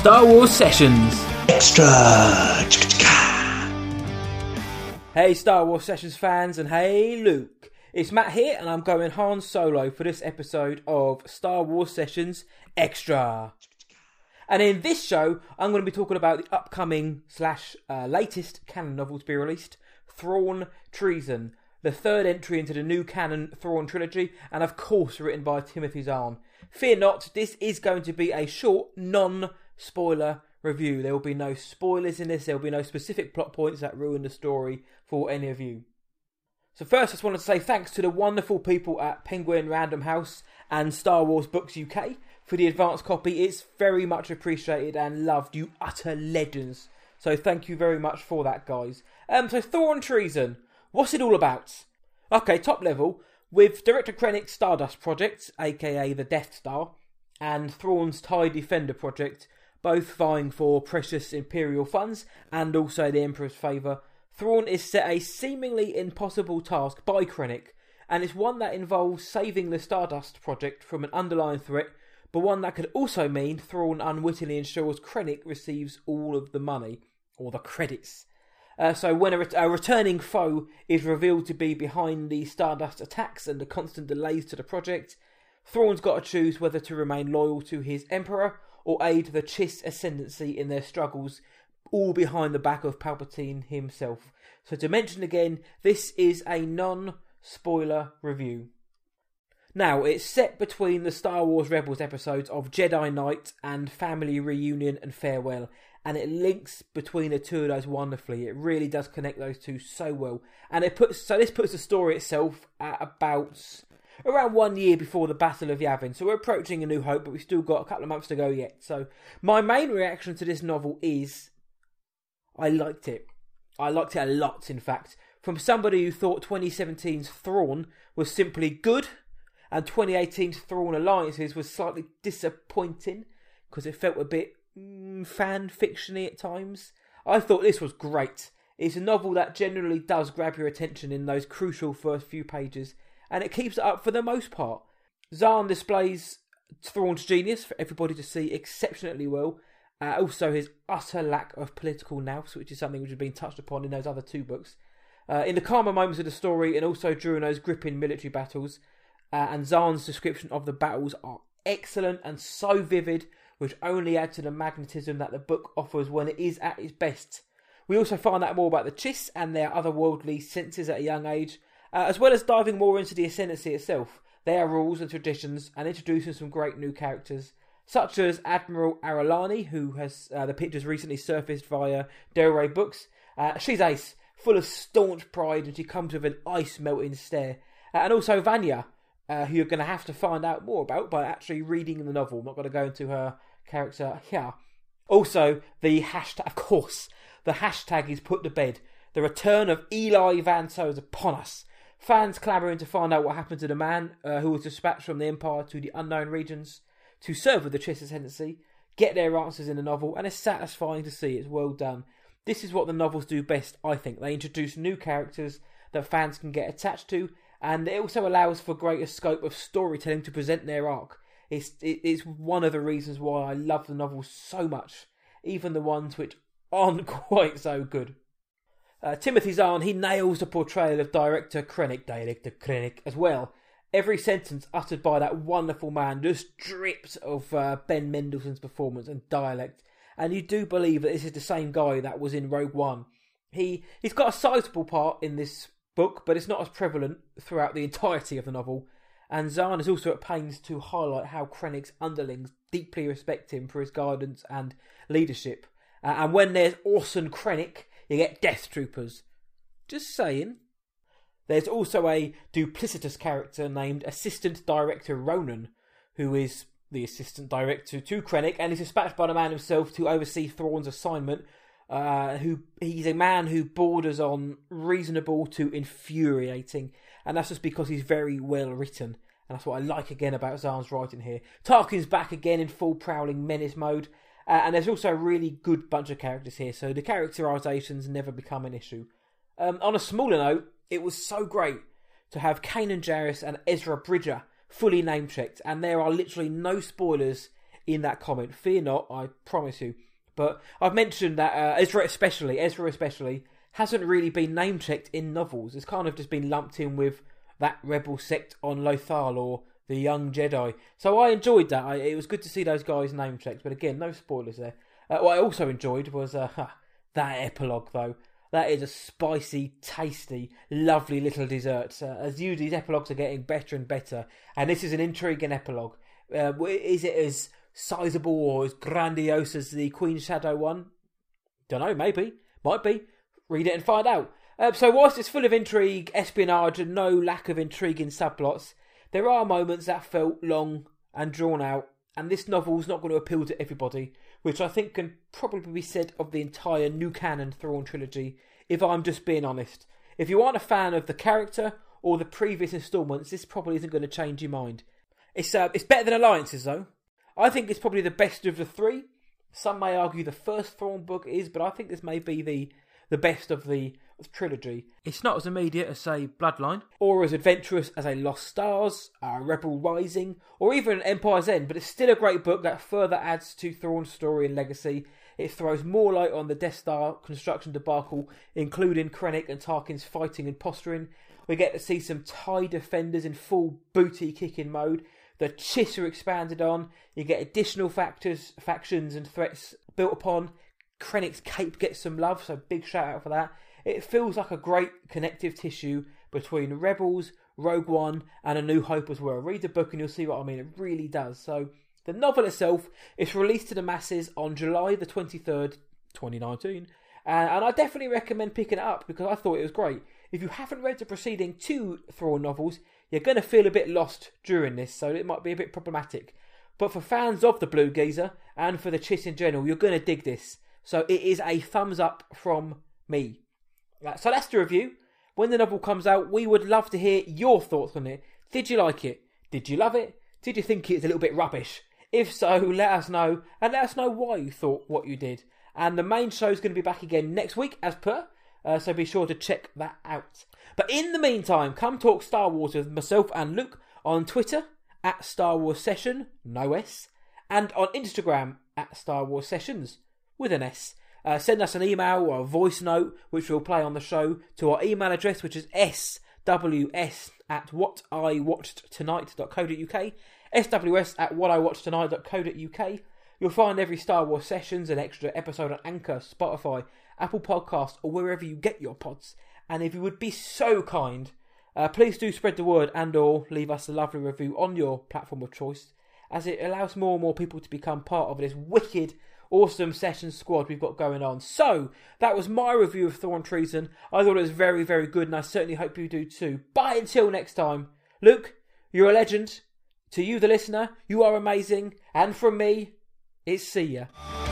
Star Wars Sessions. Extra. Hey, Star Wars Sessions fans, and hey, Luke. It's Matt here, and I'm going Han Solo for this episode of Star Wars Sessions Extra. And in this show, I'm going to be talking about the upcoming slash uh, latest canon novel to be released, Thrawn Treason, the third entry into the new canon Thrawn trilogy, and of course written by Timothy Zahn. Fear not, this is going to be a short, non spoiler review. There will be no spoilers in this, there will be no specific plot points that ruin the story for any of you. So, first, I just wanted to say thanks to the wonderful people at Penguin Random House and Star Wars Books UK for the advance copy. It's very much appreciated and loved, you utter legends. So, thank you very much for that, guys. Um, so, Thrawn Treason, what's it all about? Okay, top level, with director Krennic's Stardust project, aka the Death Star, and Thrawn's TIE Defender project, both vying for precious Imperial funds and also the Emperor's favour, Thrawn is set a seemingly impossible task by Krennic, and it's one that involves saving the Stardust project from an underlying threat, but one that could also mean Thrawn unwittingly ensures Krennic receives all of the money, or the credits. Uh, so when a, ret- a, returning foe is revealed to be behind the Stardust attacks and the constant delays to the project, Thrawn's got to choose whether to remain loyal to his Emperor or aid the Chiss ascendancy in their struggles, all behind the back of Palpatine himself. So to mention again, this is a non-spoiler review. Now, it's set between the Star Wars Rebels episodes of Jedi Knight and Family Reunion and Farewell, and it links between the two of those wonderfully. It really does connect those two so well, and it puts so this puts the story itself at about around one year before the Battle of Yavin. So we're approaching A New Hope, but we've still got a couple of months to go yet. So my main reaction to this novel is I liked it. I liked it a lot, in fact. From somebody who thought 2017's Thrawn was simply good, and 2018's Thrawn Alliances was slightly disappointing because it felt a bit mm, fan fictiony at times. I thought this was great. It's a novel that generally does grab your attention in those crucial first few pages, and it keeps it up for the most part. Zahn displays Thrawn's genius for everybody to see exceptionally well. Uh, also, his utter lack of political nous, which is something which has been touched upon in those other two books. Uh, in the calmer moments of the story, and also during those gripping military battles, uh, and Zahn's description of the battles are excellent and so vivid, which only add to the magnetism that the book offers when it is at its best. We also find out more about the Chiss and their otherworldly senses at a young age, uh, as well as diving more into the ascendancy itself, their rules and traditions, and introducing some great new characters, such as Admiral Ar'alani, who has uh, the pictures recently surfaced via Del Rey Books. Uh, she's ace, full of staunch pride, and she comes with an ice melting stare. Uh, and also Vanya, uh, who you're going to have to find out more about by actually reading the novel. I'm not going to go into her character here. Also, the hashtag, of course, the hashtag is put to bed. The return of Eli Vanto is upon us. Fans clamouring to find out what happened to the man uh, who was dispatched from the Empire to the unknown regions to serve with the Chiss Ascendancy, get their answers in the novel, and it's satisfying to see. It's well done. This is what the novels do best, I think. They introduce new characters that fans can get attached to, and it also allows for greater scope of storytelling to present their arc. It's it's one of the reasons why I love the novels so much, even the ones which aren't quite so good. Uh, Timothy Zahn, he nails the portrayal of director Krennic, director Krennic, as well. Every sentence uttered by that wonderful man just drips of uh, Ben Mendelsohn's performance and dialect, and you do believe that this is the same guy that was in Rogue One. He he's got a sizable part in this book, but it's not as prevalent throughout the entirety of the novel. And Zahn is also at pains to highlight how Krennic's underlings deeply respect him for his guidance and leadership. Uh, and when there's Orson Krennic, you get Death Troopers. Just saying. There's also a duplicitous character named Assistant Director Ronan, who is the assistant director to Krennic and is dispatched by the man himself to oversee Thrawn's assignment. Uh, who he's a man who borders on reasonable to infuriating, and that's just because he's very well written. And that's what I like again about Zahn's writing here. Tarkin's back again in full prowling menace mode, uh, and there's also a really good bunch of characters here, so the characterizations never become an issue. Um, on a smaller note, it was so great to have Kanan Jarrus and Ezra Bridger fully name checked, and there are literally no spoilers in that comment. Fear not, I promise you. But I've mentioned that uh, Ezra, especially Ezra, especially hasn't really been name checked in novels. It's kind of just been lumped in with that rebel sect on Lothal or the young Jedi. So I enjoyed that. I, it was good to see those guys name checked. But again, no spoilers there. Uh, what I also enjoyed was uh, that epilogue, though. That is a spicy, tasty, lovely little dessert. Uh, as usual, these epilogues are getting better and better, and this is an intriguing epilogue. Uh, is it as sizable or as grandiose as the Queen's Shadow one? Don't know, maybe. Might be. Read it and find out. Uh, so, whilst it's full of intrigue, espionage, and no lack of intriguing subplots, there are moments that felt long and drawn out, and this novel's not going to appeal to everybody, which I think can probably be said of the entire new canon Thrawn trilogy, if I'm just being honest. If you aren't a fan of the character or the previous instalments, this probably isn't going to change your mind. It's uh, it's better than Alliances though. I think it's probably the best of the three. Some may argue the first Thrawn book is, but I think this may be the the best of the trilogy. It's not as immediate as, say, Bloodline, or as adventurous as a Lost Stars, a Rebel Rising, or even Empire's End, but it's still a great book that further adds to Thrawn's story and legacy. It throws more light on the Death Star construction debacle, including Krennic and Tarkin's fighting and posturing. We get to see some TIE defenders in full booty kicking mode. The Chiss are expanded on. You get additional factors, factions, and threats built upon. Krennic's cape gets some love, so big shout out for that. It feels like a great connective tissue between Rebels, Rogue One, and A New Hope as well. Read the book and you'll see what I mean. It really does. So, the novel itself is released to the masses on July the 23rd, 2019. And, and I definitely recommend picking it up because I thought it was great. If you haven't read the preceding two Thrawn novels, you're going to feel a bit lost during this, so it might be a bit problematic. But for fans of the Blue Geezer and for the Chiss in general, you're going to dig this. So it is a thumbs up from me. So that's the review. When the novel comes out, we would love to hear your thoughts on it. Did you like it? Did you love it? Did you think it's a little bit rubbish? If so, let us know and let us know why you thought what you did. And the main show is going to be back again next week, as per. Uh, so be sure to check that out. But in the meantime, come talk Star Wars with myself and Luke on Twitter at Star Wars Session, no S, and on Instagram at Star Wars Sessions with an S. Uh, send us an email or a voice note, which we'll play on the show, to our email address, which is sws at whatiwatchedtonight.co.uk, sws at whatiwatchedtonight.co.uk. You'll find every Star Wars Sessions and extra episode on Anchor, Spotify, Apple Podcast, or wherever you get your pods. And if you would be so kind, uh, please do spread the word and or leave us a lovely review on your platform of choice, as it allows more and more people to become part of this wicked awesome session squad we've got going on. So, that was my review of Thrawn Treason. I thought it was very, very good, and I certainly hope you do too. Bye until next time. Luke, you're a legend. To you, the listener, you are amazing. And from me, it's see ya.